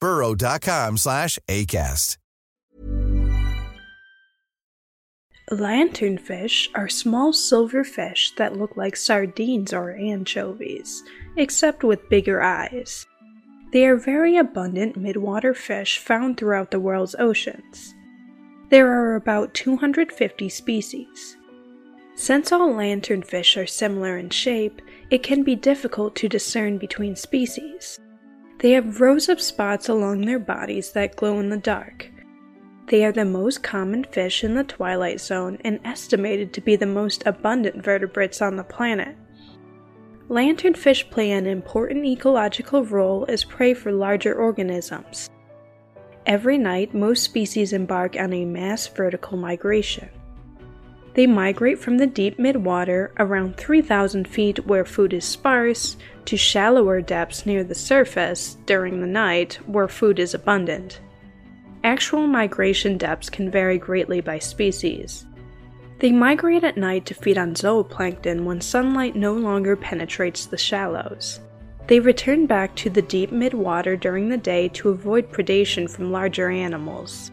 burrow.com slash ACAST. Lanternfish are small silver fish that look like sardines or anchovies, except with bigger eyes. They are very abundant midwater fish found throughout the world's oceans. There are about 250 species. Since all lanternfish are similar in shape, it can be difficult to discern between species. They have rows of spots along their bodies that glow in the dark. They are the most common fish in the twilight zone and estimated to be the most abundant vertebrates on the planet. Lanternfish play an important ecological role as prey for larger organisms. Every night, most species embark on a mass vertical migration. They migrate from the deep midwater, around 3,000 feet where food is sparse, to shallower depths near the surface during the night where food is abundant. Actual migration depths can vary greatly by species. They migrate at night to feed on zooplankton when sunlight no longer penetrates the shallows. They return back to the deep midwater during the day to avoid predation from larger animals.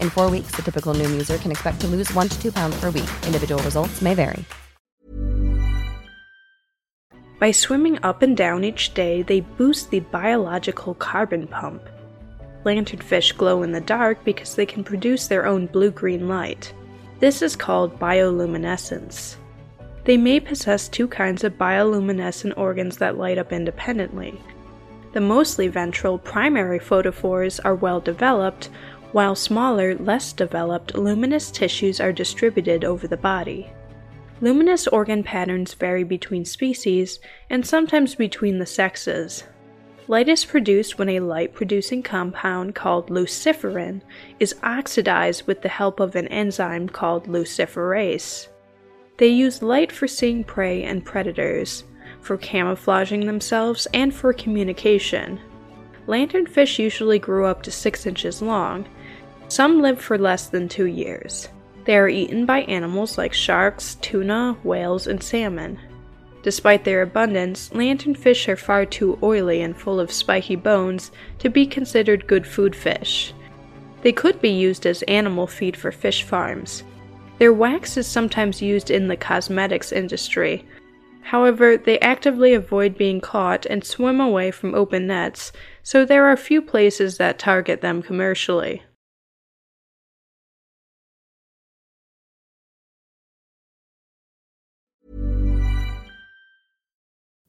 In four weeks, the typical Noom user can expect to lose one to two pounds per week. Individual results may vary. By swimming up and down each day, they boost the biological carbon pump. Lanternfish glow in the dark because they can produce their own blue green light. This is called bioluminescence. They may possess two kinds of bioluminescent organs that light up independently. The mostly ventral primary photophores are well developed, while smaller, less developed luminous tissues are distributed over the body. Luminous organ patterns vary between species and sometimes between the sexes. Light is produced when a light producing compound called luciferin is oxidized with the help of an enzyme called luciferase. They use light for seeing prey and predators. for camouflaging themselves, and for communication. Lanternfish usually grew up to 6 inches long. Some live for less than 2 years. They are eaten by animals like sharks, tuna, whales, and salmon. Despite their abundance, lanternfish are far too oily and full of spiky bones to be considered good food fish. They could be used as animal feed for fish farms. Their wax is sometimes used in the cosmetics industry. However, they actively avoid being caught and swim away from open nets, so there are few places that target them commercially.